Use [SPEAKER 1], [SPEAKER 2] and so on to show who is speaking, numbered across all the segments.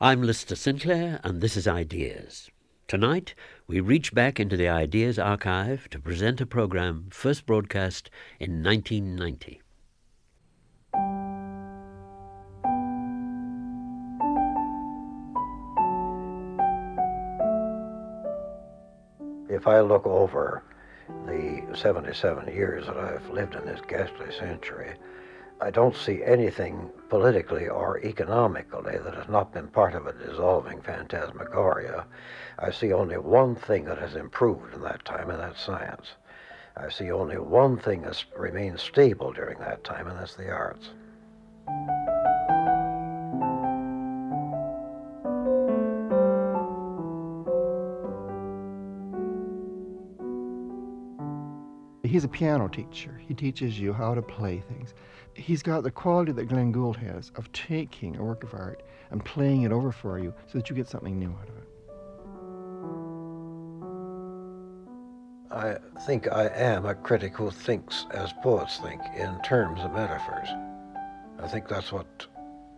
[SPEAKER 1] I'm Lister Sinclair, and this is Ideas. Tonight, we reach back into the Ideas archive to present a program first broadcast in 1990.
[SPEAKER 2] If I look over the 77 years that I've lived in this ghastly century, I don't see anything politically or economically that has not been part of a dissolving phantasmagoria. I see only one thing that has improved in that time, and that's science. I see only one thing that's remained stable during that time, and that's the arts.
[SPEAKER 3] He's a piano teacher. He teaches you how to play things. He's got the quality that Glenn Gould has of taking a work of art and playing it over for you so that you get something new out of it.
[SPEAKER 2] I think I am a critic who thinks as poets think in terms of metaphors. I think that's what,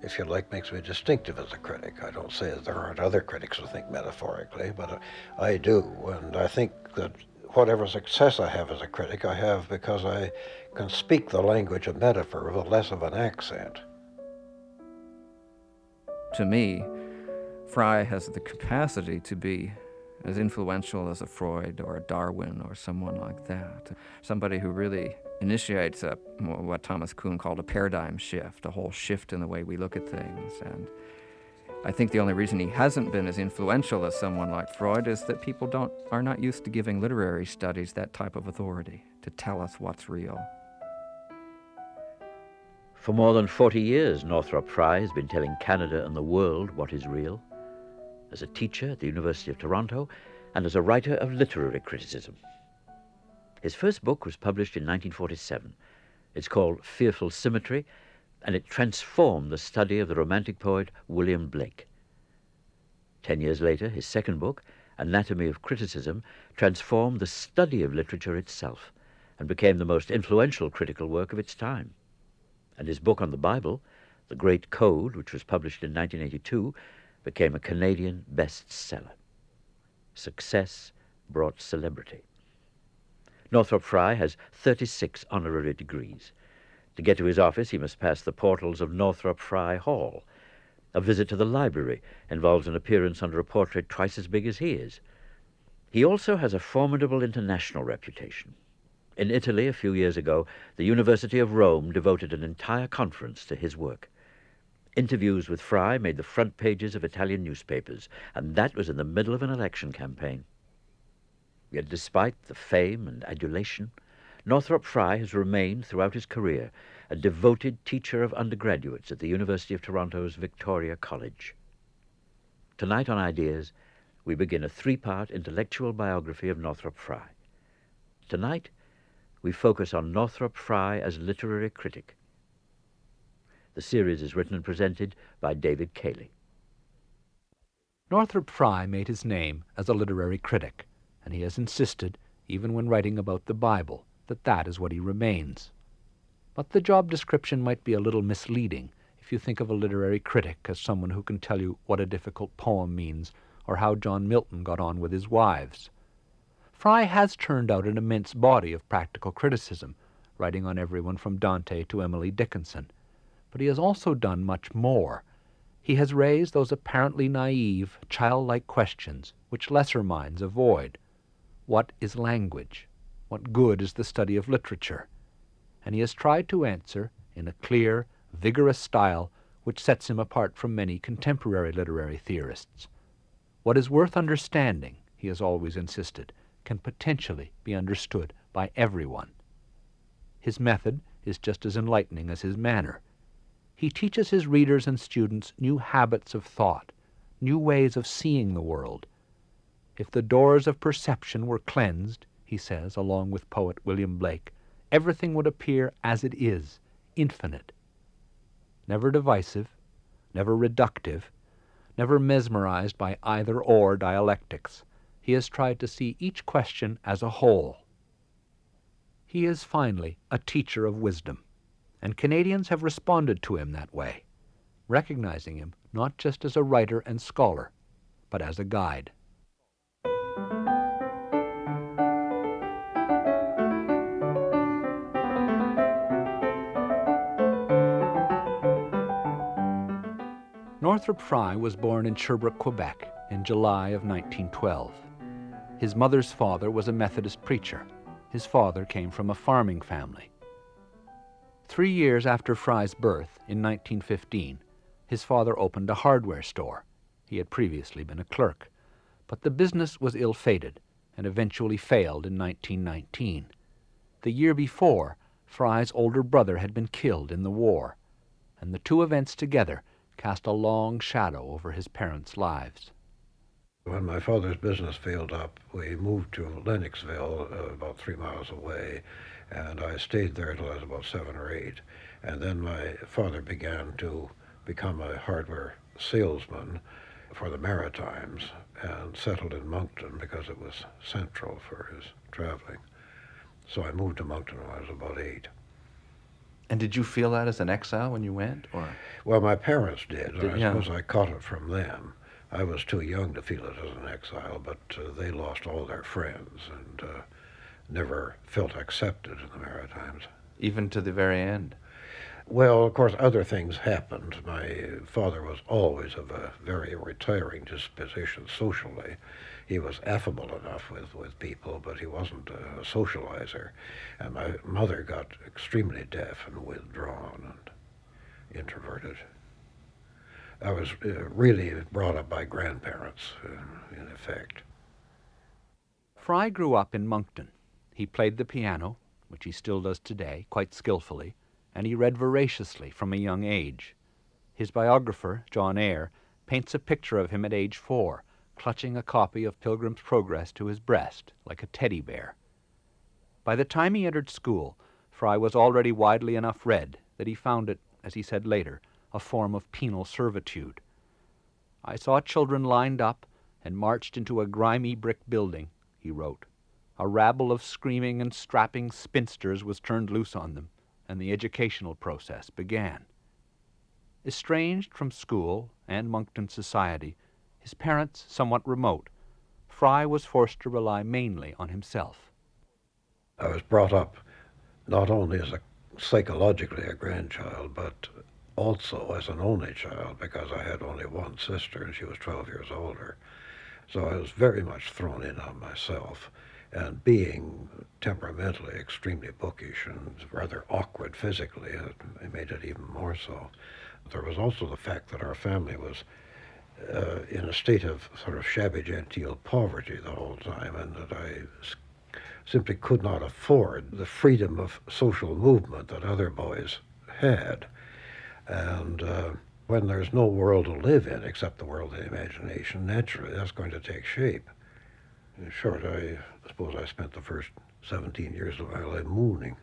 [SPEAKER 2] if you like, makes me distinctive as a critic. I don't say that there aren't other critics who think metaphorically, but I do. And I think that whatever success I have as a critic, I have because I can speak the language of metaphor with less of an accent.
[SPEAKER 4] To me, Frye has the capacity to be as influential as a Freud or a Darwin or someone like that. Somebody who really initiates a, what Thomas Kuhn called a paradigm shift, a whole shift in the way we look at things. And I think the only reason he hasn't been as influential as someone like Freud is that people don't, are not used to giving literary studies that type of authority to tell us what's real.
[SPEAKER 1] For more than 40 years, Northrop Frye has been telling Canada and the world what is real. As a teacher at the University of Toronto and as a writer of literary criticism. His first book was published in 1947. It's called Fearful Symmetry and it transformed the study of the Romantic poet William Blake. Ten years later, his second book, Anatomy of Criticism, transformed the study of literature itself and became the most influential critical work of its time. And his book on the Bible, The Great Code, which was published in 1982, became a Canadian bestseller. Success brought celebrity. Northrop Frye has 36 honorary degrees. To get to his office, he must pass the portals of Northrop Frye Hall. A visit to the library involves an appearance under a portrait twice as big as he is. He also has a formidable international reputation. In Italy, a few years ago, the University of Rome devoted an entire conference to his work. Interviews with Frye made the front pages of Italian newspapers, and that was in the middle of an election campaign. Yet despite the fame and adulation, Northrop Frye has remained throughout his career a devoted teacher of undergraduates at the University of Toronto's Victoria College. Tonight on Ideas, we begin a three-part intellectual biography of Northrop Frye. Tonight, we focus on Northrop Frye as literary critic. The series is written and presented by David Cayley.
[SPEAKER 5] Northrop Frye made his name as a literary critic, and he has insisted, even when writing about the Bible, that that is what he remains. But the job description might be a little misleading if you think of a literary critic as someone who can tell you what a difficult poem means or how John Milton got on with his wives. Frye has turned out an immense body of practical criticism, writing on everyone from Dante to Emily Dickinson. But he has also done much more. He has raised those apparently naive, childlike questions which lesser minds avoid. What is language? What good is the study of literature? And he has tried to answer in a clear, vigorous style which sets him apart from many contemporary literary theorists. What is worth understanding, he has always insisted, can potentially be understood by everyone. His method is just as enlightening as his manner. He teaches his readers and students new habits of thought, new ways of seeing the world. If the doors of perception were cleansed, he says, along with poet William Blake, everything would appear as it is, infinite. Never divisive, never reductive, never mesmerized by either or dialectics, he has tried to see each question as a whole. He is finally a teacher of wisdom, and Canadians have responded to him that way. recognizing him not just as a writer and scholar, but as a guide. Northrop Frye was born in Sherbrooke, Quebec in July of 1912. His mother's father was a Methodist preacher. His father came from a farming family. Three years after Frye's birth, in 1915, his father opened a hardware store. He had previously been a clerk. But the business was ill fated and eventually failed in 1919. The year before, Frye's older brother had been killed in the war, and the two events together cast a long shadow over his parents' lives.
[SPEAKER 2] When my father's business failed up, we moved to Lennoxville, uh, about three miles away, and I stayed there until I was about seven or eight. And then my father began to become a hardware salesman for the Maritimes and settled in Moncton because it was central for his traveling. So I moved to Moncton when I was about eight.
[SPEAKER 6] And did you feel that as an exile when you went, or?
[SPEAKER 2] Well, my parents did.
[SPEAKER 6] Did-
[SPEAKER 2] I
[SPEAKER 6] yeah.
[SPEAKER 2] suppose I caught it from them. I was too young to feel it as an exile, but uh, they lost all their friends and uh, never felt accepted in the Maritimes.
[SPEAKER 6] even to the very end?
[SPEAKER 2] Well, of course, other things happened. My father was always of a very retiring disposition socially. He was affable enough with, with people, but he wasn't a socializer. And my mother got extremely deaf and withdrawn and introverted. I was uh, really brought up by grandparents, uh, in effect.
[SPEAKER 5] Frye grew up in Moncton. He played the piano, which he still does today, quite skillfully, and he read voraciously from a young age. His biographer, John Ayre, paints a picture of him at age four, clutching a copy of Pilgrim's Progress to his breast, like a teddy bear. By the time he entered school, Frye was already widely enough read that he found it, as he said later, a form of penal servitude. I saw children lined up and marched into a grimy brick building, he wrote. A rabble of screaming and strapping spinsters was turned loose on them, and the educational process began. Estranged from school and Moncton society, his parents somewhat remote, Frye was forced to rely mainly on himself.
[SPEAKER 2] I was brought up not only as a psychologically a grandchild, but also as an only child because I had only one sister and she was 12 years older. So I was very much thrown in on myself. And being temperamentally extremely bookish and rather awkward physically, it, it made it even more so. There was also the fact that our family was uh, in a state of sort of shabby genteel poverty the whole time, and that I simply could not afford the freedom of social movement that other boys had. And uh, when there's no world to live in except the world of the imagination, naturally that's going to take shape. In short, I suppose I spent the first 17 years of my life mooning.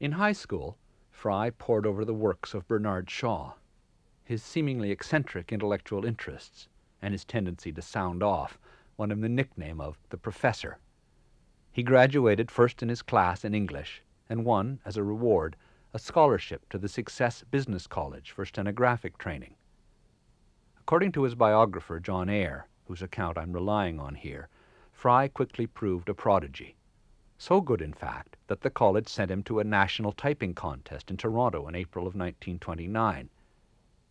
[SPEAKER 5] In high school, Frye pored over the works of Bernard Shaw. His seemingly eccentric intellectual interests and his tendency to sound off won him the nickname of the Professor. He graduated first in his class in English and won, as a reward, a scholarship to the Success Business College for stenographic training. According to his biographer, John Ayre, whose account I'm relying on here, Frye quickly proved a prodigy. So good, in fact, that the college sent him to a national typing contest in Toronto in April of 1929.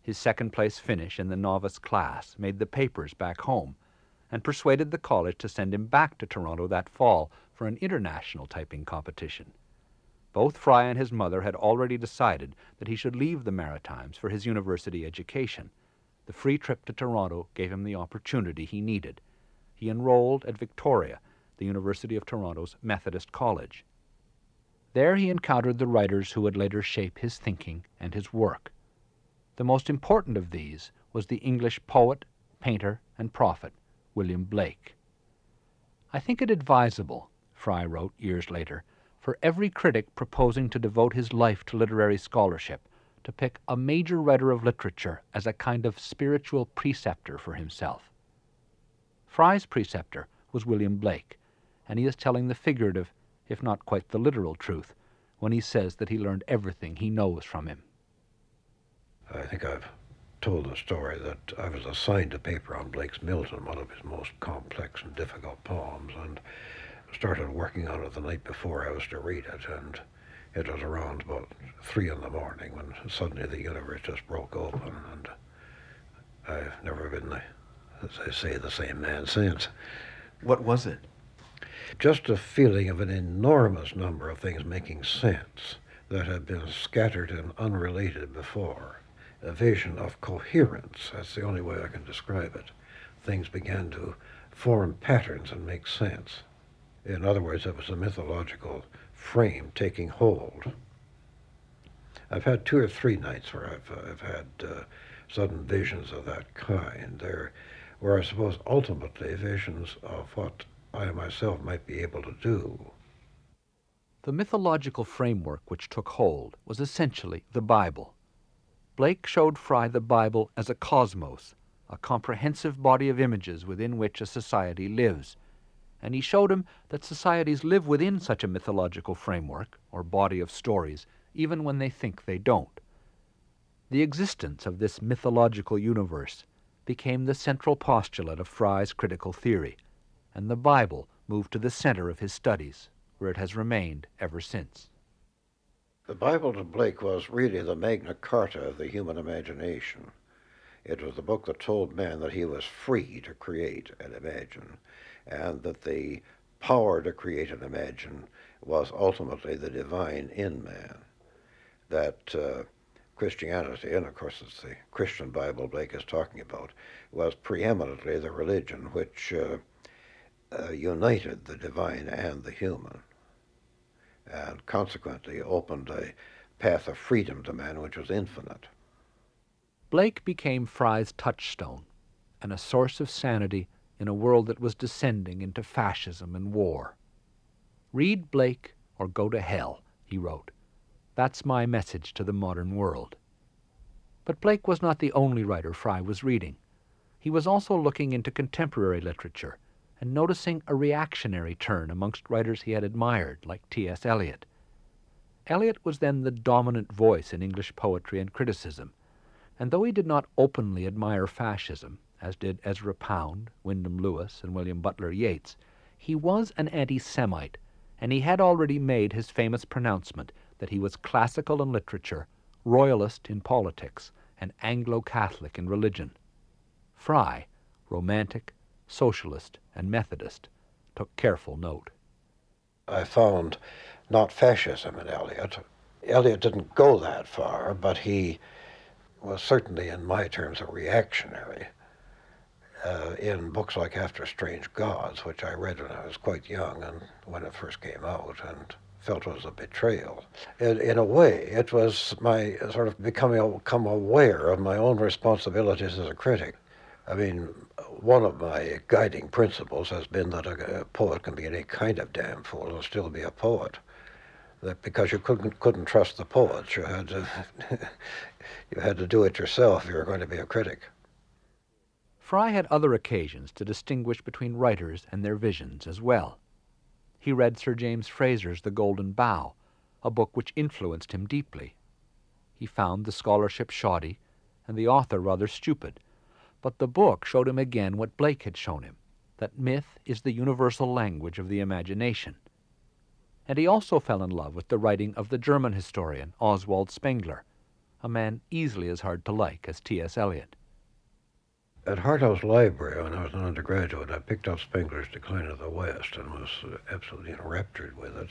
[SPEAKER 5] His second place finish in the novice class made the papers back home and persuaded the college to send him back to Toronto that fall for an international typing competition. Both Frye and his mother had already decided that he should leave the Maritimes for his university education. The free trip to Toronto gave him the opportunity he needed. He enrolled at Victoria, the University of Toronto's Methodist College. There he encountered the writers who would later shape his thinking and his work. The most important of these was the English poet, painter, and prophet, William Blake. I think it advisable, Frye wrote years later, for every critic proposing to devote his life to literary scholarship to pick a major writer of literature as a kind of spiritual preceptor for himself. Frye's preceptor was William Blake, and he is telling the figurative, if not quite the literal truth, when he says that he learned everything he knows from him.
[SPEAKER 2] I think I've told the story that I was assigned a paper on Blake's Milton, one of his most complex and difficult poems, and started working on it the night before I was to read it, and it was around about three in the morning when suddenly the universe just broke open, and I've never been, the, as I say, the same man since.
[SPEAKER 6] What was it?
[SPEAKER 2] Just a feeling of an enormous number of things making sense that had been scattered and unrelated before. A vision of coherence, that's the only way I can describe it. Things began to form patterns and make sense. In other words, it was a mythological frame taking hold. I've had two or three nights where I've, uh, I've had uh, sudden visions of that kind. There were, I suppose, ultimately visions of what I myself might be able to do.
[SPEAKER 5] The mythological framework which took hold was essentially the Bible. Blake showed Frye the Bible as a cosmos, a comprehensive body of images within which a society lives, and he showed him that societies live within such a mythological framework, or body of stories, even when they think they don't. The existence of this mythological universe became the central postulate of Frye's critical theory, and the Bible moved to the center of his studies, where it has remained ever since.
[SPEAKER 2] The Bible to Blake was really the Magna Carta of the human imagination. It was the book that told man that he was free to create and imagine, and that the power to create and imagine was ultimately the divine in man. That uh, Christianity, and of course it's the Christian Bible Blake is talking about, was preeminently the religion which uh, uh, united the divine and the human, and consequently opened a path of freedom to man which was infinite.
[SPEAKER 5] Blake became Frye's touchstone and a source of sanity in a world that was descending into fascism and war. Read Blake or go to hell, he wrote. That's my message to the modern world. But Blake was not the only writer Frye was reading. He was also looking into contemporary literature and noticing a reactionary turn amongst writers he had admired, like T.S. Eliot. Eliot was then the dominant voice in English poetry and criticism, and though he did not openly admire fascism, as did Ezra Pound, Wyndham Lewis, and William Butler Yeats, he was an anti Semite, and he had already made his famous pronouncement that he was classical in literature, royalist in politics, and Anglo Catholic in religion. Frye, romantic, socialist, and Methodist, took careful note.
[SPEAKER 2] I found not fascism in Eliot. Eliot didn't go that far, but he was certainly, in my terms, a reactionary. Uh, in books like After Strange Gods, which I read when I was quite young and when it first came out, and felt was a betrayal. In, in a way, it was my sort of becoming become aware of my own responsibilities as a critic. I mean, one of my guiding principles has been that a, a poet can be any kind of damn fool and still be a poet. That because you couldn't couldn't trust the poets, you had to you had to do it yourself if you were going to be a critic.
[SPEAKER 5] Frye had other occasions to distinguish between writers and their visions as well. He read Sir James Frazer's The Golden Bough, a book which influenced him deeply. He found the scholarship shoddy and the author rather stupid, but the book showed him again what Blake had shown him that myth is the universal language of the imagination. And he also fell in love with the writing of the German historian Oswald Spengler, a man easily as hard to like as T.S. Eliot.
[SPEAKER 2] At Hart House Library, when I was an undergraduate, I picked up Spengler's Decline of the West and was absolutely enraptured with it.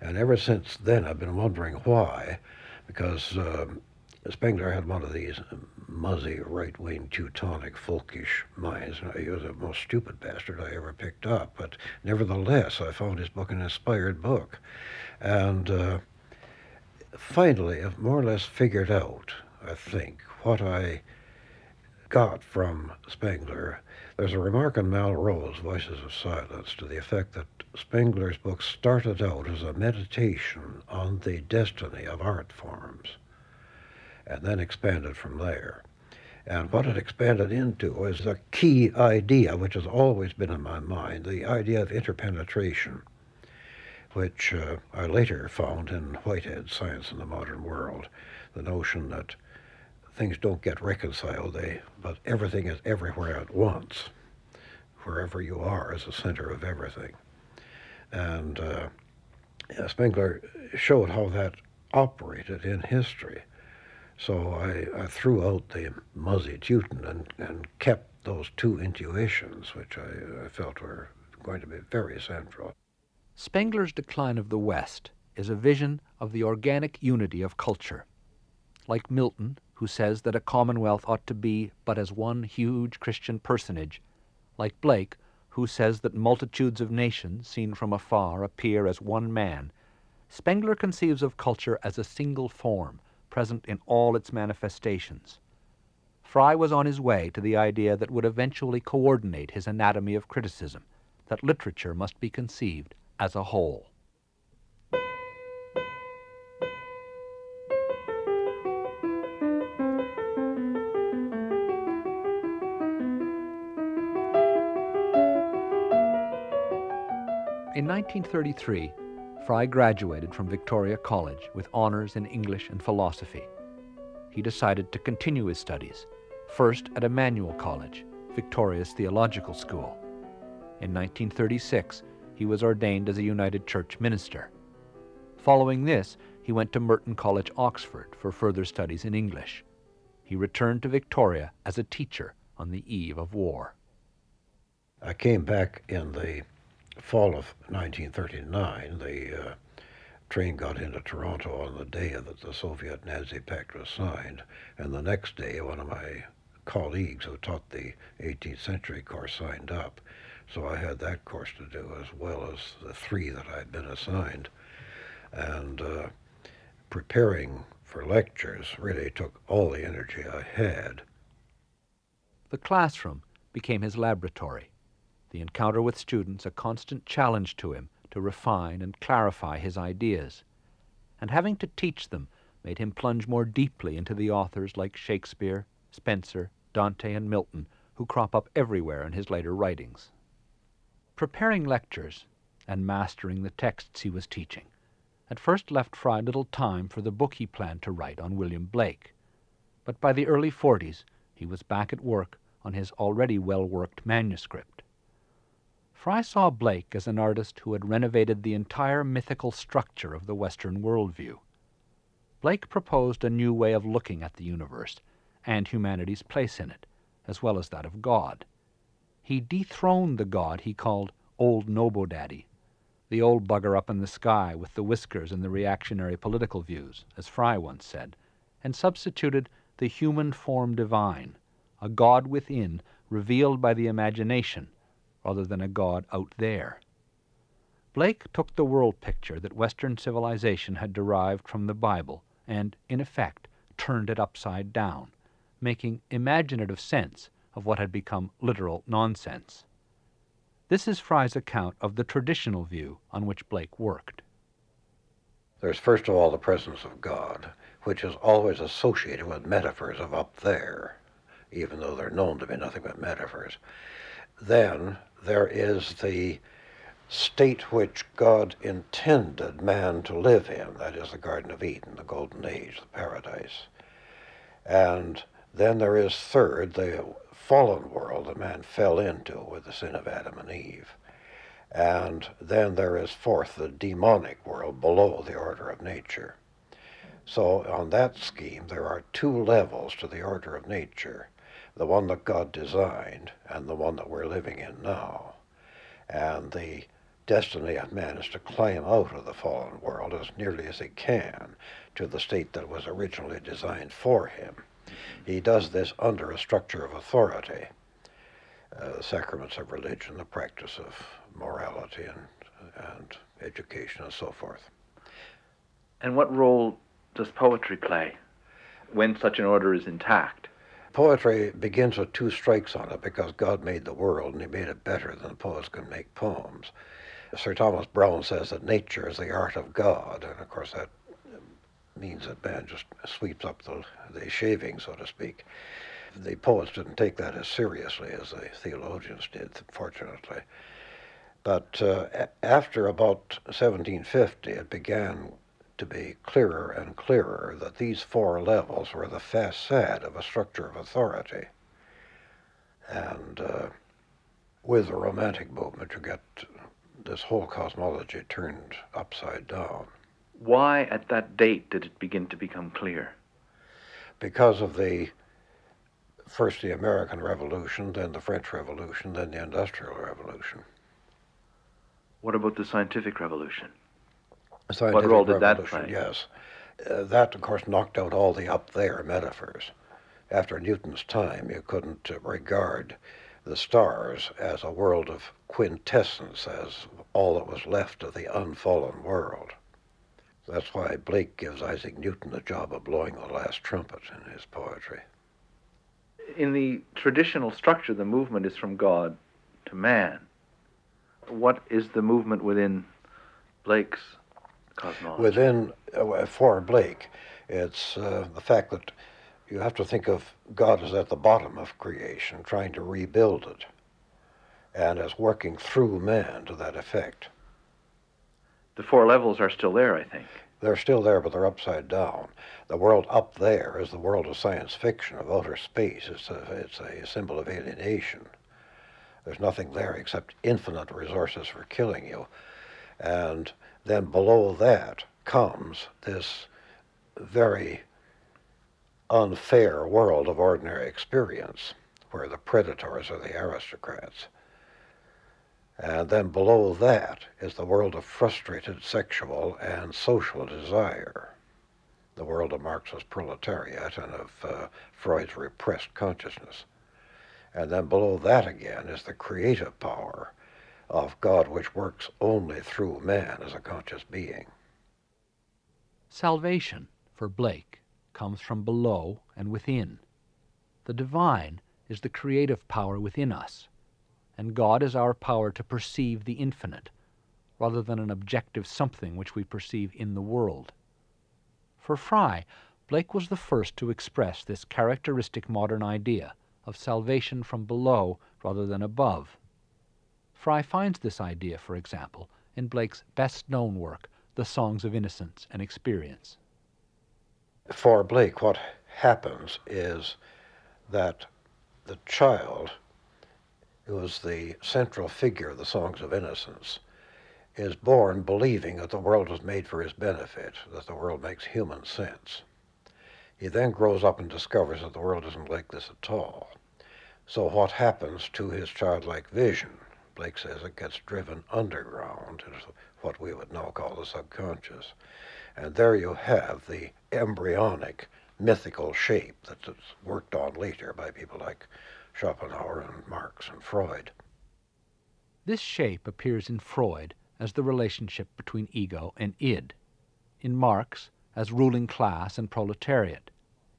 [SPEAKER 2] And ever since then, I've been wondering why, because um, Spengler had one of these muzzy, right-wing, Teutonic, folkish minds. He was the most stupid bastard I ever picked up, but nevertheless, I found his book an inspired book. And uh, finally, I've more or less figured out, I think, what I got from Spengler. There's a remark in Malraux's Voices of Silence to the effect that Spengler's book started out as a meditation on the destiny of art forms and then expanded from there. And what it expanded into is the key idea, which has always been in my mind, the idea of interpenetration, which uh, I later found in Whitehead's Science in the Modern World, the notion that things don't get reconciled, they, but everything is everywhere at once. Wherever you are is the center of everything. And uh, Spengler showed how that operated in history. So I, I threw out the Muzzy Teuton and, and kept those two intuitions, which I, I felt were going to be very central.
[SPEAKER 5] Spengler's Decline of the West is a vision of the organic unity of culture. Like Milton, who says that a commonwealth ought to be but as one huge Christian personage, like Blake, who says that multitudes of nations seen from afar appear as one man, Spengler conceives of culture as a single form, present in all its manifestations. Frye was on his way to the idea that would eventually coordinate his anatomy of criticism, that literature must be conceived as a whole. In 1933, Frye graduated from Victoria College with honors in English and philosophy. He decided to continue his studies, first at Emmanuel College, Victoria's theological school. In 1936, he was ordained as a United Church minister. Following this, he went to Merton College, Oxford, for further studies in English. He returned to Victoria as a teacher on the eve of war.
[SPEAKER 2] I came back in the fall of 1939, the uh, train got into Toronto on the day that the Soviet Nazi Pact was signed, and the next day, one of my colleagues who taught the 18th century course signed up. So I had that course to do as well as the three that I'd been assigned. And uh, preparing for lectures really took all the energy I had.
[SPEAKER 5] The classroom became his laboratory the encounter with students a constant challenge to him to refine and clarify his ideas. And having to teach them made him plunge more deeply into the authors like Shakespeare, Spenser, Dante, and Milton, who crop up everywhere in his later writings. Preparing lectures and mastering the texts he was teaching at first left Frye little time for the book he planned to write on William Blake. But by the early forties he was back at work on his already well worked manuscript. Frye saw Blake as an artist who had renovated the entire mythical structure of the Western worldview. Blake proposed a new way of looking at the universe and humanity's place in it, as well as that of God. He dethroned the God he called Old Nobodaddy, the old bugger up in the sky with the whiskers and the reactionary political views, as Frye once said, and substituted the human form divine, a God within, revealed by the imagination, rather than a God out there. Blake took the world picture that Western civilization had derived from the Bible and, in effect, turned it upside down, making imaginative sense of what had become literal nonsense. This is Frye's account of the traditional view on which Blake worked.
[SPEAKER 2] There's first of all the presence of God, which is always associated with metaphors of up there, even though they're known to be nothing but metaphors. Then there is the state which God intended man to live in, that is the Garden of Eden, the Golden Age, the paradise. And then there is third, the fallen world that man fell into with the sin of Adam and Eve. And then there is fourth, the demonic world below the order of nature. So on that scheme, there are two levels to the order of nature the one that God designed and the one that we're living in now. And the destiny of man is to climb out of the fallen world as nearly as he can to the state that was originally designed for him. He does this under a structure of authority, uh, the sacraments of religion, the practice of morality and, and education and so forth.
[SPEAKER 6] And what role does poetry play when such an order is intact?
[SPEAKER 2] Poetry begins with two strikes on it because God made the world and he made it better than poets can make poems. Sir Thomas Browne says that nature is the art of God, and of course that means that man just sweeps up the, the shaving, so to speak. The poets didn't take that as seriously as the theologians did, fortunately. But uh, after about 1750, it began to be clearer and clearer that these four levels were the facade of a structure of authority. And uh, with the Romantic movement, you get this whole cosmology turned upside down.
[SPEAKER 6] Why, at that date, did it begin to become clear?
[SPEAKER 2] Because of the first the American Revolution, then the French Revolution, then the Industrial Revolution.
[SPEAKER 6] What about the scientific revolution?
[SPEAKER 2] Scientific
[SPEAKER 6] what role did that
[SPEAKER 2] revolution,
[SPEAKER 6] play?
[SPEAKER 2] Yes. Uh, that, of course, knocked out all the up there metaphors. After Newton's time, you couldn't uh, regard the stars as a world of quintessence, as all that was left of the unfallen world. That's why Blake gives Isaac Newton the job of blowing the last trumpet in his poetry.
[SPEAKER 6] In the traditional structure, the movement is from God to man. What is the movement within Blake's cosmology?
[SPEAKER 2] Within, uh, for Blake, it's uh, the fact that you have to think of God as at the bottom of creation, trying to rebuild it, and as working through man to that effect.
[SPEAKER 6] The four levels are still there, I think.
[SPEAKER 2] They're still there, but they're upside down. The world up there is the world of science fiction, of outer space. It's a, it's a symbol of alienation. There's nothing there except infinite resources for killing you. And then below that comes this very unfair world of ordinary experience, where the predators are the aristocrats. And then below that is the world of frustrated sexual and social desire, the world of Marxist proletariat and of uh, Freud's repressed consciousness. And then below that again is the creative power of God, which works only through man as a conscious being.
[SPEAKER 5] Salvation, for Blake, comes from below and within. The divine is the creative power within us, and God is our power to perceive the infinite, rather than an objective something which we perceive in the world. For Frye, Blake was the first to express this characteristic modern idea of salvation from below rather than above. Frye finds this idea, for example, in Blake's best known work, The Songs of Innocence and Experience.
[SPEAKER 2] For Blake, what happens is that the child, who is the central figure of the Songs of Innocence, is born believing that the world was made for his benefit, that the world makes human sense. He then grows up and discovers that the world isn't like this at all. So what happens to his childlike vision? Blake says it gets driven underground into what we would now call the subconscious. And there you have the embryonic mythical shape that's worked on later by people like Schopenhauer and Marx and Freud.
[SPEAKER 5] This shape appears in Freud as the relationship between ego and id, in Marx as ruling class and proletariat,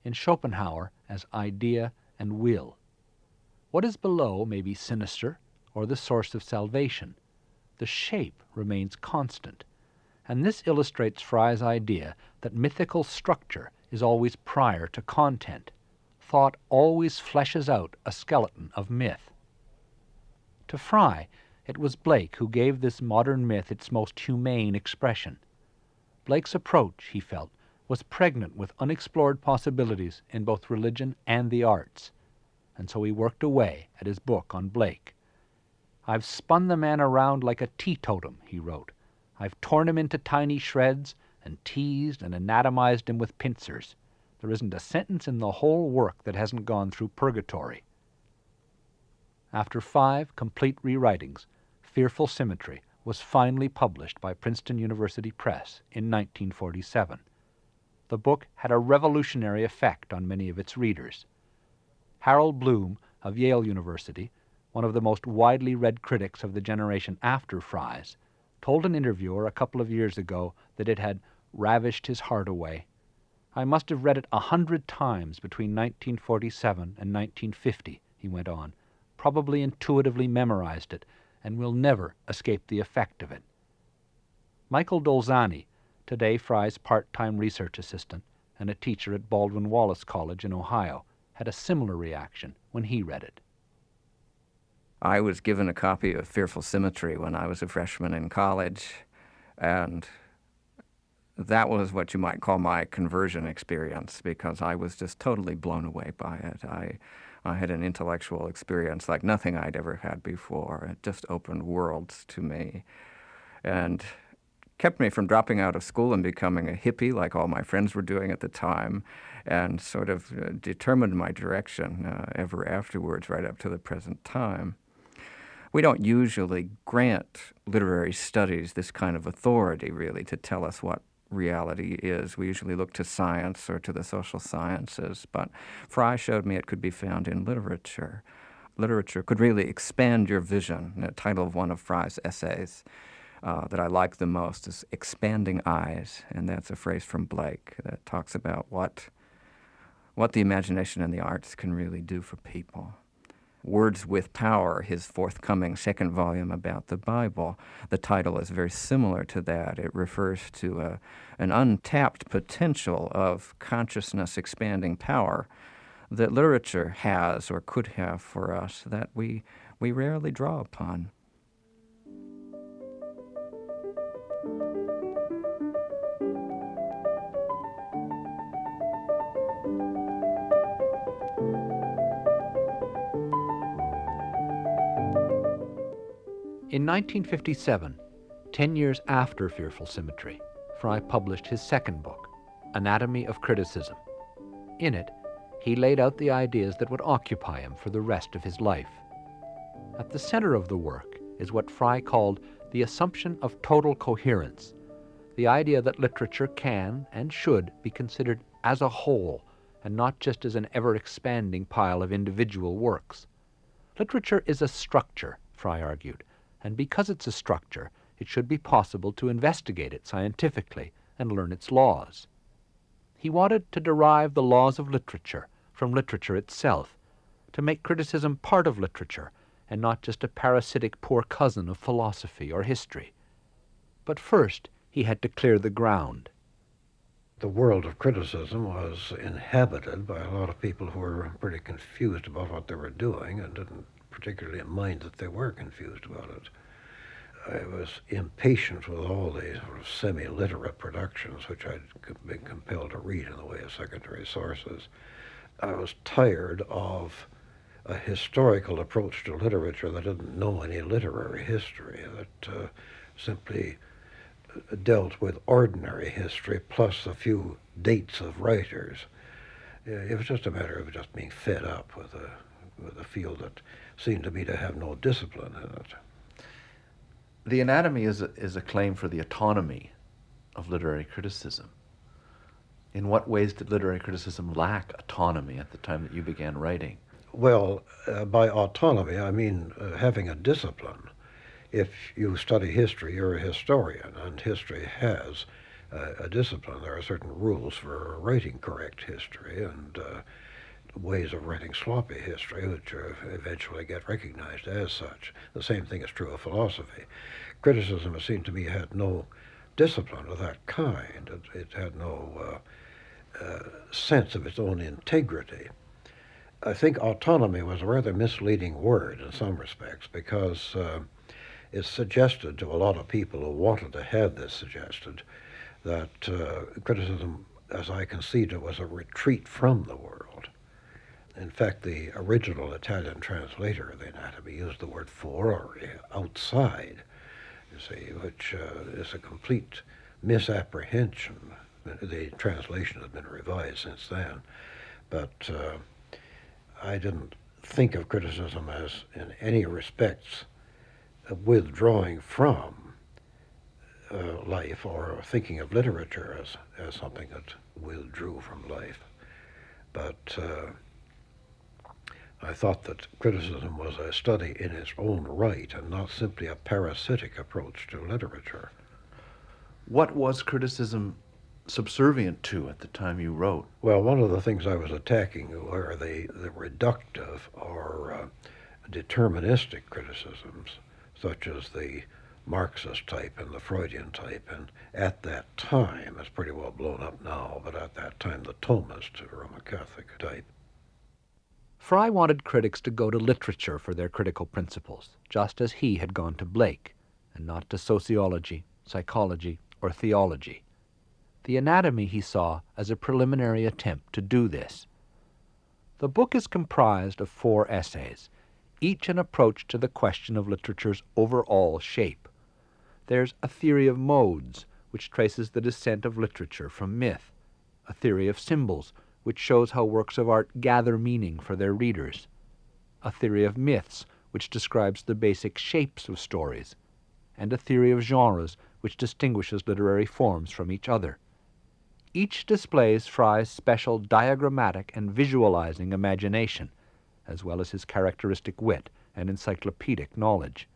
[SPEAKER 5] in Schopenhauer as idea and will. What is below may be sinister or the source of salvation. The shape remains constant, and this illustrates Frye's idea that mythical structure is always prior to content. Thought always fleshes out a skeleton of myth. To Frye, it was Blake who gave this modern myth its most humane expression. Blake's approach, he felt, was pregnant with unexplored possibilities in both religion and the arts, and so he worked away at his book on Blake. I've spun the man around like a teetotum, he wrote. I've torn him into tiny shreds and teased and anatomized him with pincers. There isn't a sentence in the whole work that hasn't gone through purgatory. After five complete rewritings, Fearful Symmetry was finally published by Princeton University Press in 1947. The book had a revolutionary effect on many of its readers. Harold Bloom of Yale University, one of the most widely read critics of the generation after Frye's, told an interviewer a couple of years ago that it had ravished his heart away. I must have read it a hundred times between 1947 and 1950, he went on, probably intuitively memorized it, and will never escape the effect of it. Michael Dolzani, today Frye's part time research assistant and a teacher at Baldwin Wallace College in Ohio, had a similar reaction when he read it.
[SPEAKER 4] I was given a copy of Fearful Symmetry when I was a freshman in college, and that was what you might call my conversion experience because I was just totally blown away by it. I, I had an intellectual experience like nothing I'd ever had before. It just opened worlds to me and kept me from dropping out of school and becoming a hippie like all my friends were doing at the time and sort of uh, determined my direction uh, ever afterwards, right up to the present time. We don't usually grant literary studies this kind of authority, really, to tell us what reality is. We usually look to science or to the social sciences, but Frye showed me it could be found in literature. Literature could really expand your vision. The title of one of Frye's essays uh, that I like the most is Expanding Eyes, and that's a phrase from Blake that talks about what, what the imagination and the arts can really do for people. Words with Power, his forthcoming second volume about the Bible. The title is very similar to that. It refers to a, an untapped potential of consciousness expanding power that literature has or could have for us that we, we rarely draw upon.
[SPEAKER 5] In 1957, ten years after Fearful Symmetry, Frye published his second book, Anatomy of Criticism. In it, he laid out the ideas that would occupy him for the rest of his life. At the center of the work is what Frye called the assumption of total coherence, the idea that literature can and should be considered as a whole and not just as an ever expanding pile of individual works. Literature is a structure, Frye argued, and because it's a structure, it should be possible to investigate it scientifically and learn its laws. He wanted to derive the laws of literature from literature itself, to make criticism part of literature and not just a parasitic poor cousin of philosophy or history. But first, he had to clear the ground.
[SPEAKER 2] The world of criticism was inhabited by a lot of people who were pretty confused about what they were doing and didn't particularly in mind that they were confused about it. I was impatient with all these sort of semi-literate productions, which I'd been compelled to read in the way of secondary sources. I was tired of a historical approach to literature that didn't know any literary history, that uh, simply dealt with ordinary history plus a few dates of writers. It was just a matter of just being fed up with a, with a field that seemed to me to have no discipline in it
[SPEAKER 7] the anatomy is a, is a claim for the autonomy of literary criticism. In what ways did literary criticism lack autonomy at the time that you began writing?
[SPEAKER 2] Well, uh, by autonomy, I mean uh, having a discipline. If you study history, you're a historian, and history has uh, a discipline. There are certain rules for writing correct history and uh, ways of writing sloppy history, which eventually get recognized as such. The same thing is true of philosophy. Criticism, it seemed to me, had no discipline of that kind. It, it had no uh, uh, sense of its own integrity. I think autonomy was a rather misleading word in some respects because uh, it suggested to a lot of people who wanted to have this suggested that uh, criticism, as I conceived it, was a retreat from the world. In fact, the original Italian translator of the anatomy used the word fuori, outside, you see, which uh, is a complete misapprehension. The translation has been revised since then, but uh, I didn't think of criticism as, in any respects, withdrawing from uh, life or thinking of literature as, as something that withdrew from life. But uh, I thought that criticism was a study in its own right and not simply a parasitic approach to literature.
[SPEAKER 7] What was criticism subservient to at the time you wrote?
[SPEAKER 2] Well, one of the things I was attacking were the, the reductive or uh, deterministic criticisms, such as the Marxist type and the Freudian type, and at that time, it's pretty well blown up now, but at that time, the Thomist, Roman Catholic type.
[SPEAKER 5] Frye wanted critics to go to literature for their critical principles, just as he had gone to Blake, and not to sociology, psychology, or theology. the anatomy he saw as a preliminary attempt to do this. The book is comprised of four essays, each an approach to the question of literature's overall shape. There's a theory of modes, which traces the descent of literature from myth, a theory of symbols, which shows how works of art gather meaning for their readers, a theory of myths, which describes the basic shapes of stories, and a theory of genres, which distinguishes literary forms from each other. Each displays Frye's special diagrammatic and visualizing imagination, as well as his characteristic wit and encyclopedic knowledge.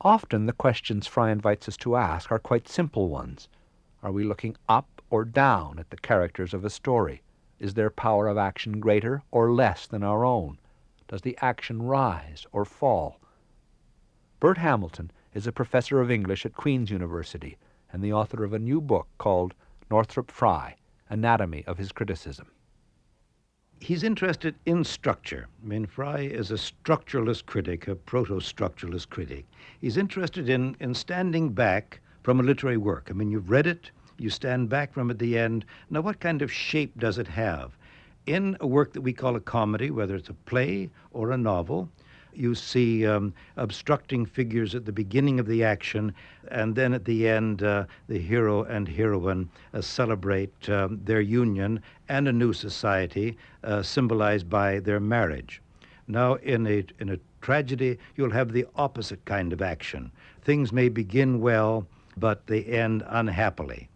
[SPEAKER 5] Often the questions Frye invites us to ask are quite simple ones. Are we looking up or down at the characters of a story? Is their power of action greater or less than our own? Does the action rise or fall? Bert Hamilton is a professor of English at Queen's University and the author of a new book called Northrop Frye Anatomy of His Criticism.
[SPEAKER 8] He's interested in structure. I mean, is a structuralist critic, a proto structuralist critic. He's interested in, in standing back from a literary work. I mean, you've read it, you stand back from at the end. Now, what kind of shape does it have? in a work that we call a comedy, whether it's a play or a novel, you see um, obstructing figures at the beginning of the action, and then at the end, uh, the hero and heroine uh, celebrate um, their union and a new society uh, symbolized by their marriage. Now, in a, in a tragedy, you'll have the opposite kind of action. Things may begin well, but they end unhappily.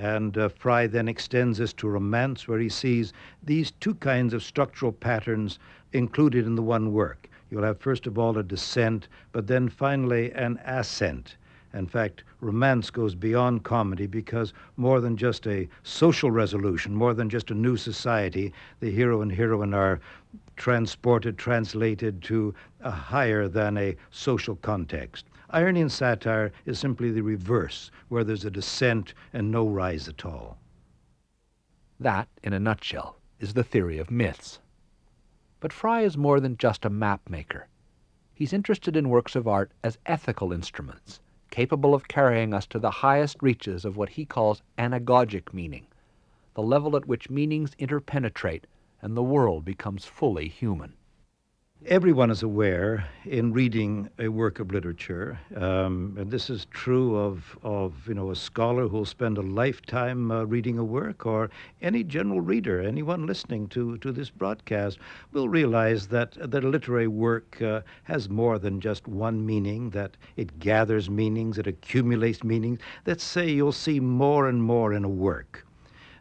[SPEAKER 8] And uh, Frye then extends this to romance, where he sees these two kinds of structural patterns included in the one work. You'll have, first of all, a descent, but then finally an ascent. In fact, romance goes beyond comedy because more than just a social resolution, more than just a new society, the hero and heroine are transported, translated to a higher than a social context. Irony and satire is simply the reverse, where there's a descent and no rise at all.
[SPEAKER 5] That, in a nutshell, is the theory of myths. But Frye is more than just a map maker. He's interested in works of art as ethical instruments, capable of carrying us to the highest reaches of what he calls anagogic meaning, the level at which meanings interpenetrate and the world becomes fully human.
[SPEAKER 8] Everyone is aware in reading a work of literature, um, and this is true of, of you know a scholar who'll spend a lifetime uh, reading a work, or any general reader, anyone listening to, to this broadcast, will realize that that a literary work uh, has more than just one meaning. That it gathers meanings, it accumulates meanings. That say you'll see more and more in a work.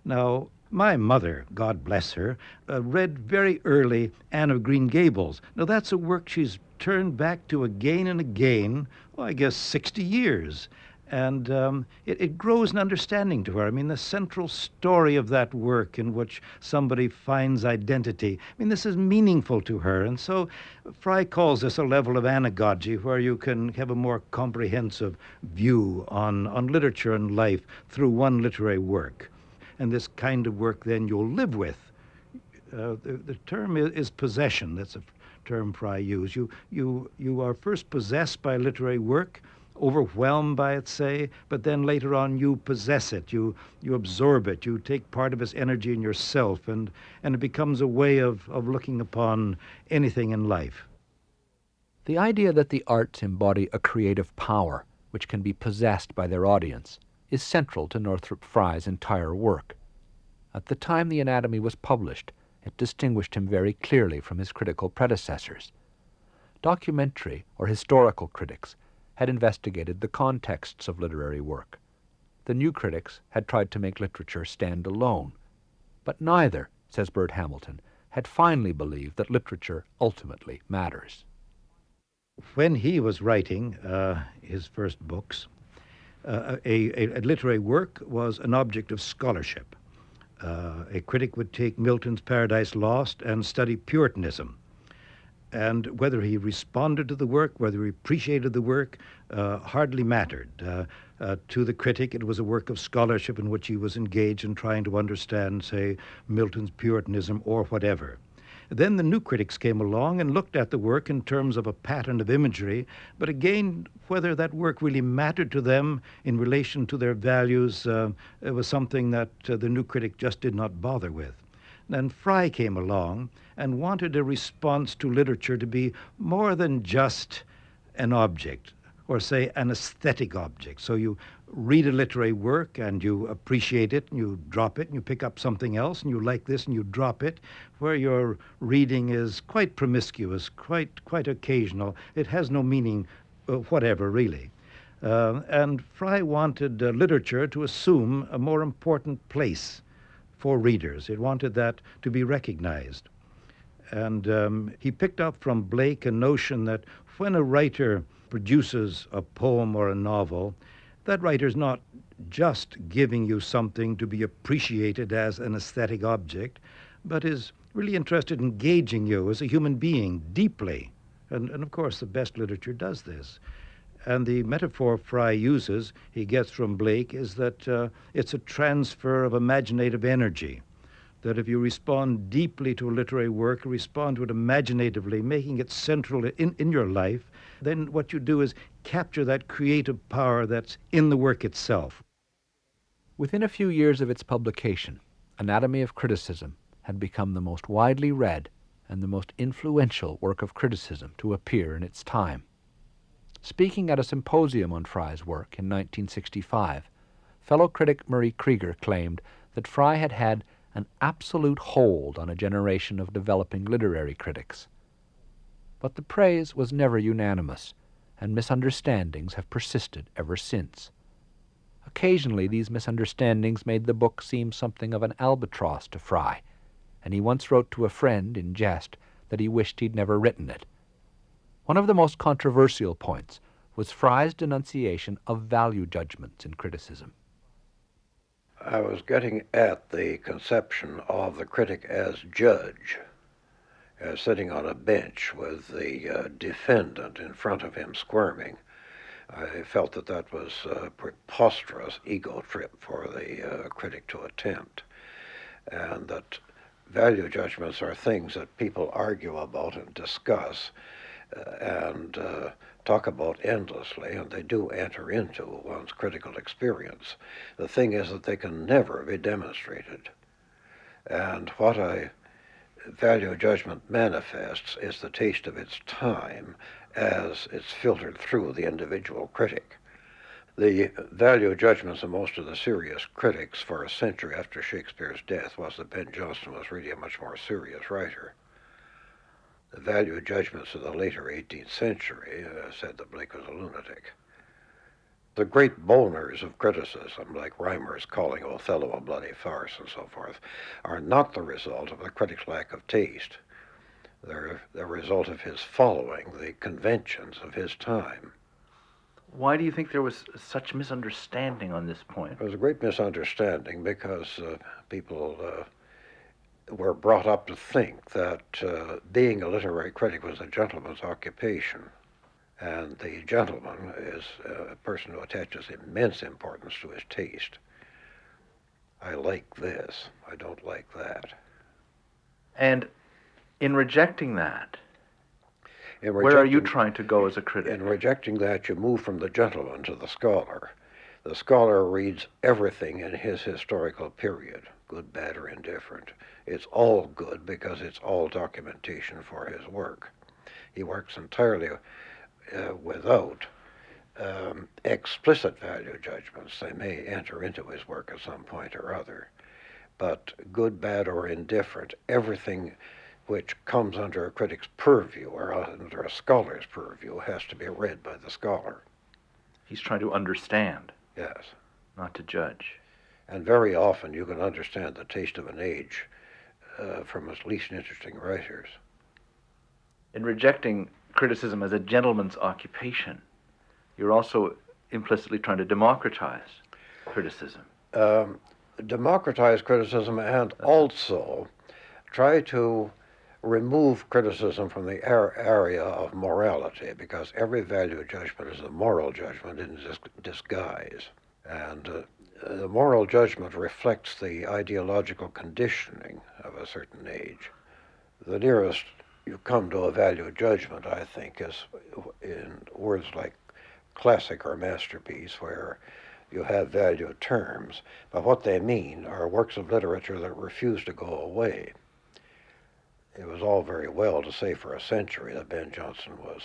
[SPEAKER 8] Now, my mother, God bless her, uh, read very early Anne of Green Gables. Now, that's a work she's turned back to again and again, well, I guess 60 years. And um, it, it, grows an understanding to her. I mean, the central story of that work in which somebody finds identity, I mean, this is meaningful to her. And so Frye calls this a level of anagogy where you can have a more comprehensive view on, on literature and life through one literary work and this kind of work then you'll live with. Uh, the, the, term is, is, possession. That's a term Frye used. You, you, you are first possessed by literary work, overwhelmed by it, say, but then later on you possess it. You, you absorb it. You take part of its energy in yourself, and, and it becomes a way of, of looking upon anything in life.
[SPEAKER 5] The idea that the arts embody a creative power which can be possessed by their audience is central to Northrop Frye's entire work. At the time the anatomy was published, it distinguished him very clearly from his critical predecessors. Documentary or historical critics had investigated the contexts of literary work. The new critics had tried to make literature stand alone. But neither, says Bert Hamilton, had finally believed that literature ultimately matters.
[SPEAKER 8] When he was writing uh, his first books, uh, a, a, literary work was an object of scholarship. Uh, a critic would take Milton's Paradise Lost and study Puritanism. And whether he responded to the work, whether he appreciated the work, uh, hardly mattered. Uh, uh, to the critic, it was a work of scholarship in which he was engaged in trying to understand, say, Milton's Puritanism or whatever. Then the new critics came along and looked at the work in terms of a pattern of imagery, but again, whether that work really mattered to them in relation to their values uh, was something that uh, the new critic just did not bother with. Then Frye came along and wanted a response to literature to be more than just an object, or say an aesthetic object. So you read a literary work and you appreciate it and you drop it and you pick up something else and you like this and you drop it, where your reading is quite promiscuous, quite quite occasional. It has no meaning uh, whatever really. Uh, and Frye wanted uh, literature to assume a more important place for readers. It wanted that to be recognized. And um, he picked up from Blake a notion that when a writer produces a poem or a novel, that writer's not just giving you something to be appreciated as an aesthetic object, but is really interested in gauging you as a human being deeply. And, and of course, the best literature does this. And the metaphor Frye uses, he gets from Blake, is that uh, it's a transfer of imaginative energy. That if you respond deeply to a literary work, respond to it imaginatively, making it central in, in your life, then what you do is capture that creative power that's in the work itself.
[SPEAKER 5] Within a few years of its publication, Anatomy of Criticism had become the most widely read and the most influential work of criticism to appear in its time. Speaking at a symposium on Frye's work in 1965, fellow critic Murray Krieger claimed that Frye had had an absolute hold on a generation of developing literary critics. But the praise was never unanimous, and misunderstandings have persisted ever since. Occasionally these misunderstandings made the book seem something of an albatross to Frye, and he once wrote to a friend in jest that he wished he'd never written it. One of the most controversial points was Frye's denunciation of value judgments in criticism.
[SPEAKER 2] I was getting at the conception of the critic as judge, as sitting on a bench with the uh, defendant in front of him squirming. I felt that that was a preposterous ego trip for the uh, critic to attempt, and that value judgments are things that people argue about and discuss uh, and uh, talk about endlessly, and they do enter into one's critical experience. The thing is that they can never be demonstrated. And what a value judgment manifests is the taste of its time as it's filtered through the individual critic. The value judgments of most of the serious critics for a century after Shakespeare's death was that Ben Jonson was really a much more serious writer. The value judgments of the later 18th century uh, said that Blake was a lunatic. The great boners of criticism, like Rymer's calling Othello a bloody farce and so forth, are not the result of the critic's lack of taste. They're the result of his following the conventions of his time.
[SPEAKER 6] Why do you think there was such misunderstanding on this point?
[SPEAKER 2] There was a great misunderstanding because uh, people uh, were brought up to think that uh, being a literary critic was a gentleman's occupation. And the gentleman is uh, a person who attaches immense importance to his taste. I like this, I don't like that.
[SPEAKER 6] And in rejecting that,
[SPEAKER 2] In
[SPEAKER 6] where are you trying to go as a critic?
[SPEAKER 2] In rejecting that, you move from the gentleman to the scholar. The scholar reads everything in his historical period, good, bad, or indifferent. It's all good because it's all documentation for his work. He works entirely uh, without um, explicit value judgments. They may enter into his work at some point or other. But good, bad, or indifferent, everything which comes under a critic's purview or under a scholar's purview has to be read by the scholar.
[SPEAKER 6] He's trying to understand,
[SPEAKER 2] Yes.
[SPEAKER 6] not to judge.
[SPEAKER 2] And very often you can understand the taste of an age uh, from its least interesting writers.
[SPEAKER 6] In rejecting criticism as a gentleman's occupation, you're also implicitly trying to democratize criticism.
[SPEAKER 2] Um, democratize criticism and also try to remove criticism from the ar- area of morality because every value judgment is a moral judgment in dis- disguise. And uh, the moral judgment reflects the ideological conditioning of a certain age. The nearest you come to a value judgment, I think, is in words like classic or masterpiece, where you have value terms, but what they mean are works of literature that refuse to go away. It was all very well to say for a century that Ben Jonson was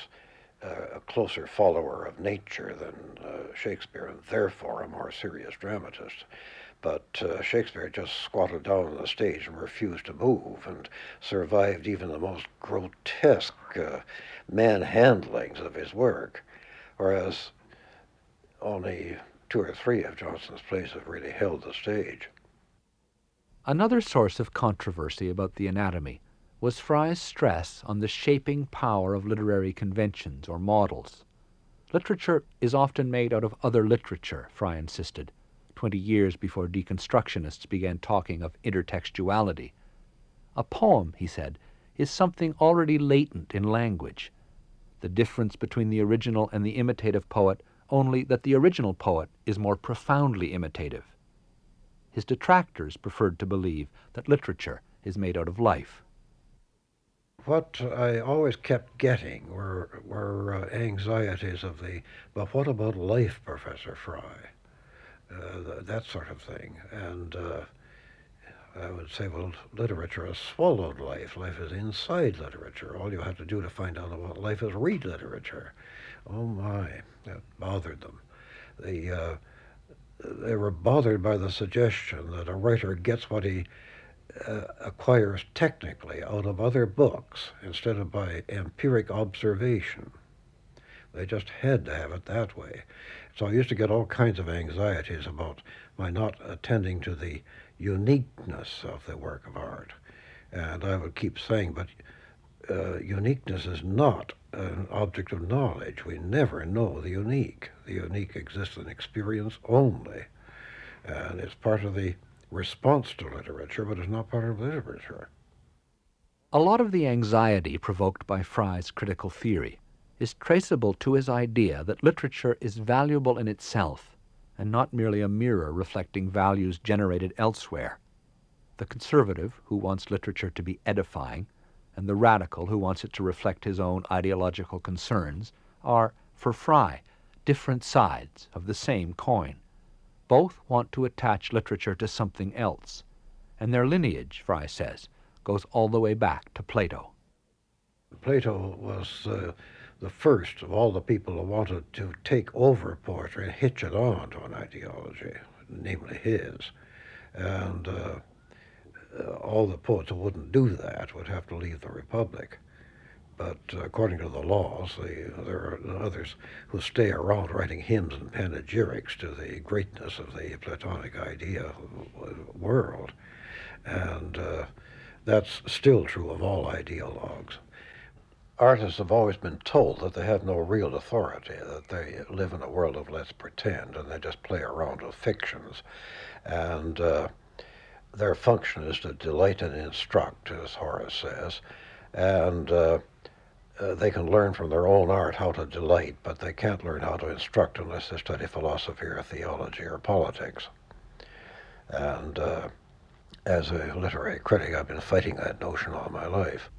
[SPEAKER 2] uh, a closer follower of nature than uh, Shakespeare, and therefore a more serious dramatist. But uh, Shakespeare just squatted down on the stage and refused to move, and survived even the most grotesque uh, manhandlings of his work, whereas only two or three of Jonson's plays have really held the stage.
[SPEAKER 5] Another source of controversy about the anatomy was Frye's stress on the shaping power of literary conventions or models. Literature is often made out of other literature, Frye insisted, twenty years before deconstructionists began talking of intertextuality. A poem, he said, is something already latent in language. The difference between the original and the imitative poet only that the original poet is more profoundly imitative. His detractors preferred to believe that literature is made out of life.
[SPEAKER 2] What I always kept getting were, were uh, anxieties of the, but what about life, Professor Frye? Uh, that sort of thing. And uh, I would say, well, literature has swallowed life. Life is inside literature. All you have to do to find out about life is read literature. Oh my, that bothered them. They, uh, they were bothered by the suggestion that a writer gets what he uh, acquires technically out of other books instead of by empiric observation. They just had to have it that way. So I used to get all kinds of anxieties about my not attending to the uniqueness of the work of art. And I would keep saying, but uh, uniqueness is not an object of knowledge. We never know the unique. The unique exists in experience only. And it's part of the response to literature, but it's not part of literature.
[SPEAKER 5] A lot of the anxiety provoked by Frye's critical theory is traceable to his idea that literature is valuable in itself and not merely a mirror reflecting values generated elsewhere. The conservative, who wants literature to be edifying, and the radical who wants it to reflect his own ideological concerns are, for Frye, different sides of the same coin. Both want to attach literature to something else, and their lineage, Frye says, goes all the way back to Plato.
[SPEAKER 2] Plato was uh, the first of all the people who wanted to take over poetry and hitch it on to an ideology, namely his. And uh, uh, all the poets who wouldn't do that would have to leave the Republic. But uh, according to the laws, the, there are others who stay around writing hymns and panegyrics to the greatness of the Platonic idea world. And uh, that's still true of all ideologues. Artists have always been told that they have no real authority, that they live in a world of let's pretend, and they just play around with fictions. And uh, their function is to delight and instruct, as Horace says, and uh, uh, they can learn from their own art how to delight, but they can't learn how to instruct unless they study philosophy or theology or politics. And uh, as a literary critic, I've been fighting that notion all my life.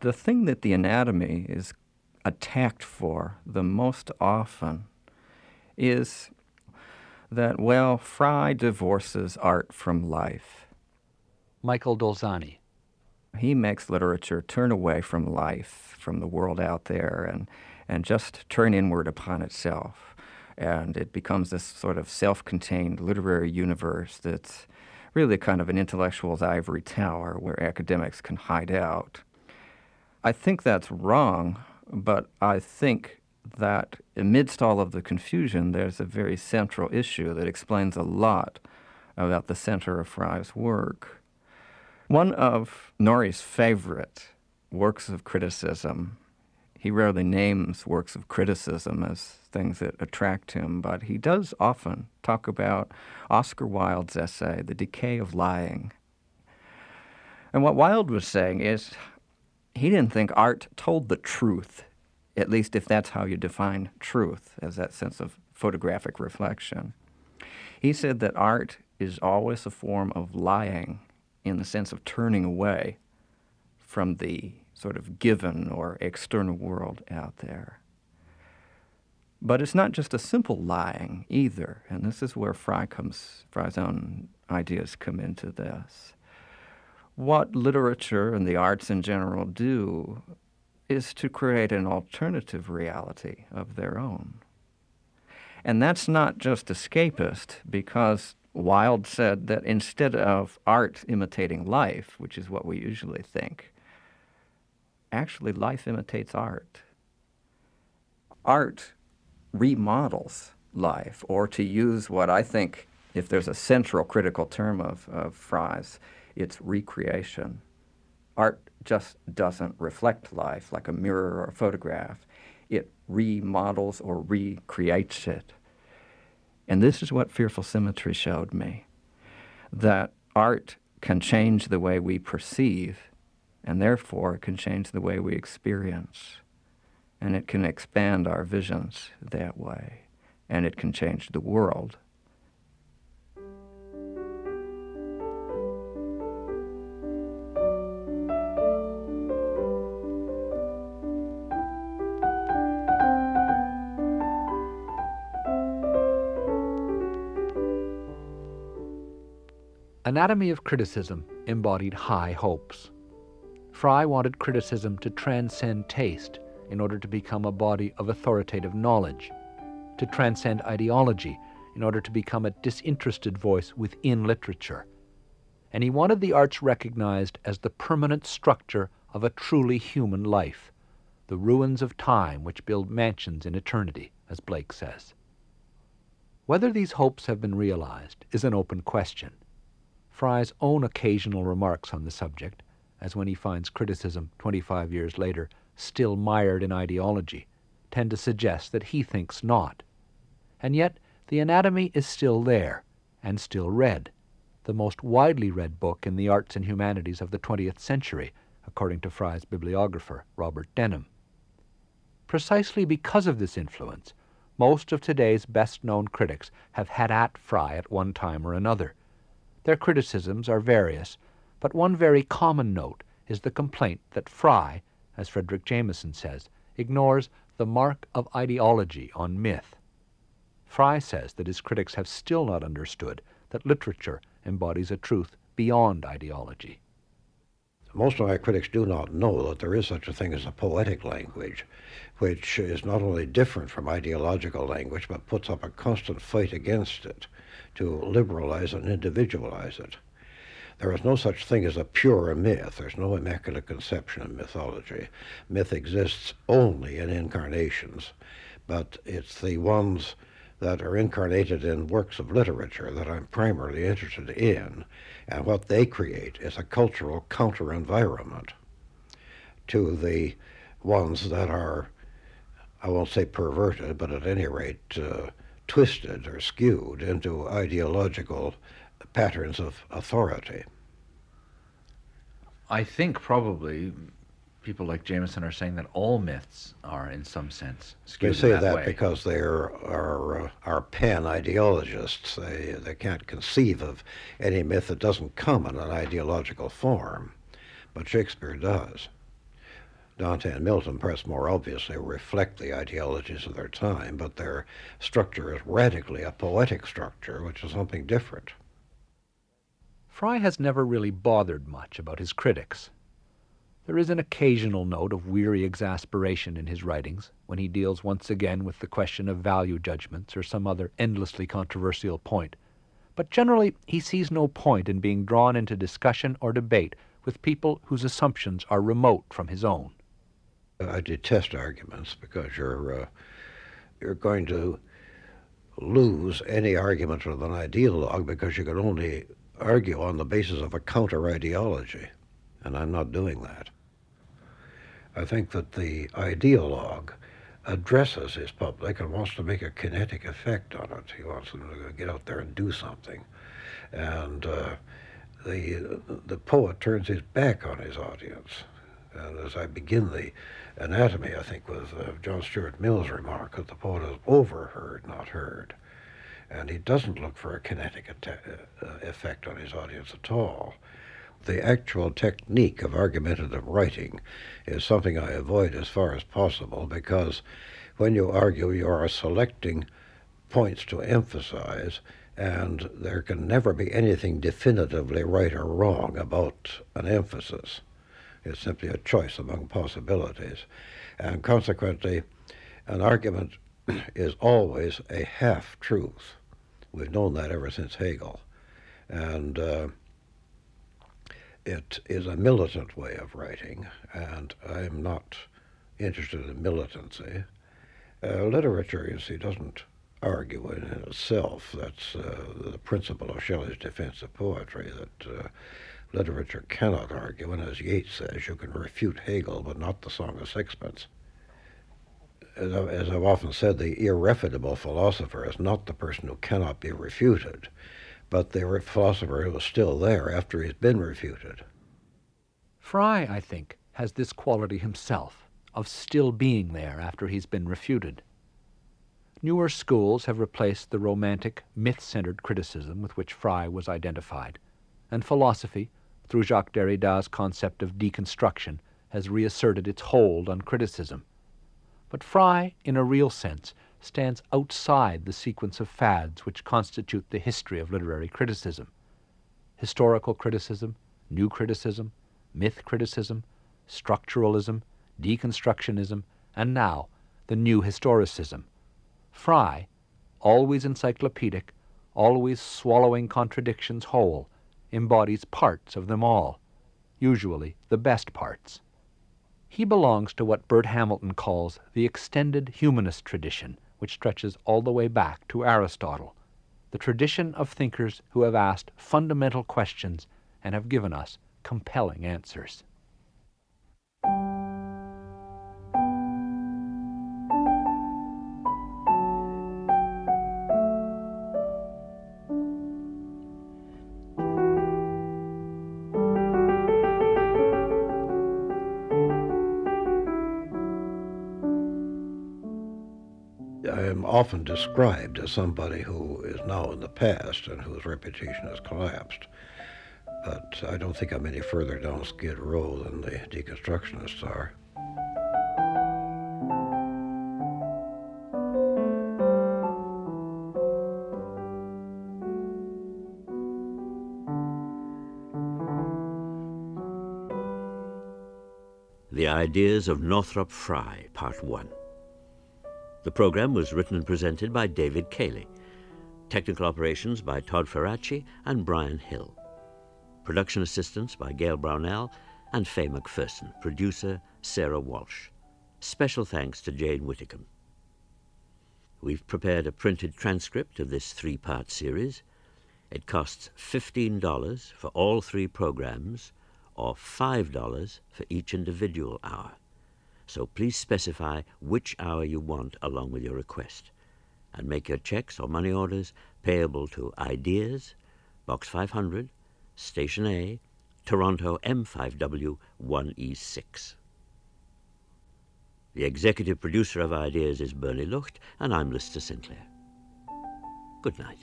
[SPEAKER 4] The thing that the anatomy is attacked for the most often is that, well, Frye divorces art from life.
[SPEAKER 5] Michael Dolzani.
[SPEAKER 4] He makes literature turn away from life, from the world out there, and, and just turn inward upon itself. And it becomes this sort of self contained literary universe that's really kind of an intellectual's ivory tower where academics can hide out. I think that's wrong, but I think that amidst all of the confusion, there's a very central issue that explains a lot about the center of Frye's work. One of Norrie's favorite works of criticism, he rarely names works of criticism as things that attract him, but he does often talk about Oscar Wilde's essay, The Decay of Lying. And what Wilde was saying is he didn't think art told the truth at least if that's how you define truth, as that sense of photographic reflection. He said that art is always a form of lying in the sense of turning away from the sort of given or external world out there. But it's not just a simple lying either, and this is where Frye comes, Frye's own ideas come into this. What literature and the arts in general do is to create an alternative reality of their own. And that's not just escapist, because Wilde said that instead of art imitating life, which is what we usually think, actually life imitates art. Art remodels life, or to use what I think, if there's a central critical term of, of Frye's, it's recreation. Art just doesn't reflect life like a mirror or a photograph. It remodels or recreates it. And this is what Fearful Symmetry showed me that art can change the way we perceive, and therefore can change the way we experience and it can expand our visions that way, and it can change the world.
[SPEAKER 5] Anatomy of Criticism embodied high hopes. Frye wanted criticism to transcend taste in order to become a body of authoritative knowledge, to transcend ideology in order to become a disinterested voice within literature. And he wanted the arts recognized as the permanent structure of a truly human life, the ruins of time which build mansions in eternity, as Blake says. Whether these hopes have been realized is an open question. Frye's own occasional remarks on the subject, as when he finds criticism 25 years later still mired in ideology, tend to suggest that he thinks not. And yet, the anatomy is still there, and still read, the most widely read book in the arts and humanities of the 20th century, according to Frye's bibliographer, Robert Denham. Precisely because of this influence, most of today's best known critics have had at Frye at one time or another. Their criticisms are various, but one very common note is the complaint that Frye as Fredric Jameson says, ignores the mark of ideology on myth. Frye says that his critics have still not understood that literature embodies a truth beyond ideology.
[SPEAKER 2] Most of my critics do not know that there is such a thing as a poetic language, which is not only different from ideological language, but puts up a constant fight against it to liberalize and individualize it. There is no such thing as a pure myth. There's no immaculate conception of mythology. Myth exists only in incarnations, but it's the ones that are incarnated in works of literature that I'm primarily interested in. And what they create is a cultural counter environment to the ones that are, I won't say perverted, but at any rate uh, twisted or skewed into ideological patterns of authority.
[SPEAKER 7] I think probably people like Jameson are saying that all myths are, in some sense, skewed
[SPEAKER 2] They say
[SPEAKER 7] that,
[SPEAKER 2] that,
[SPEAKER 7] way.
[SPEAKER 2] because they are are, uh, are pan ideologists. They they can't conceive of any myth that doesn't come in an ideological form, but Shakespeare does. Dante and Milton, perhaps more obviously, reflect the ideologies of their time, but their structure is radically a poetic structure, which is something different.
[SPEAKER 5] Frye has never really bothered much about his critics. There is an occasional note of weary exasperation in his writings when he deals once again with the question of value judgments or some other endlessly controversial point. But generally, he sees no point in being drawn into discussion or debate with people whose assumptions are remote from his own.
[SPEAKER 2] I detest arguments because you're uh, you're going to lose any argument with an ideologue because you can only argue on the basis of a counter ideology, and I'm not doing that. I think that the ideologue addresses his public and wants to make a kinetic effect on it. He wants them to get out there and do something. And uh, the, the poet turns his back on his audience. And as I begin the anatomy, I think, with uh, John Stuart Mill's remark that the poet is overheard, not heard and he doesn't look for a kinetic uh, effect on his audience at all. The actual technique of argumentative writing is something I avoid as far as possible because when you argue, you are selecting points to emphasize, and there can never be anything definitively right or wrong about an emphasis. It's simply a choice among possibilities. And consequently, an argument is always a half truth. We've known that ever since Hegel. And uh, it is a militant way of writing, and I'm not interested in militancy. Uh, literature, you see, doesn't argue in itself. That's uh, the principle of Shelley's defense of poetry, that uh, literature cannot argue, and as Yeats says, you can refute Hegel, but not the Song of Sixpence. As, I've often said, the irrefutable philosopher is not the person who cannot be refuted, but the philosopher is still there after he's been refuted.
[SPEAKER 5] Frye, I think, has this quality himself of still being there after he's been refuted. Newer schools have replaced the romantic, myth centered criticism with which Frye was identified, and philosophy, through Jacques Derrida's concept of deconstruction, has reasserted its hold on criticism. But Frye, in a real sense, stands outside the sequence of fads which constitute the history of literary criticism. Historical criticism, new criticism, myth criticism, structuralism, deconstructionism, and now the new historicism. Frye, always encyclopedic, always swallowing contradictions whole, embodies parts of them all, usually the best parts. He belongs to what Bert Hamilton calls the extended humanist tradition, which stretches all the way back to Aristotle, the tradition of thinkers who have asked fundamental questions and have given us compelling answers.
[SPEAKER 2] Often described as somebody who is now in the past and whose reputation has collapsed. But I don't think I'm any further down Skid Row than the deconstructionists are.
[SPEAKER 1] The Ideas of Northrop Frye, Part 1. The program was written and presented by David Cayley. Technical operations by Todd Ferracci and Brian Hill. Production assistance by Gail Brownell and Faye McPherson. Producer Sarah Walsh. Special thanks to Jane Whitticombe. We've prepared a printed transcript of this three-part series. It costs $15 for all three programs or $5 for each individual hour so please specify which hour you want along with your request. And make your checks or money orders payable to Ideas, Box 500, Station A, Toronto M5W 1E6. The executive producer of Ideas is Bernie Lucht, and I'm Lister Sinclair. Good night.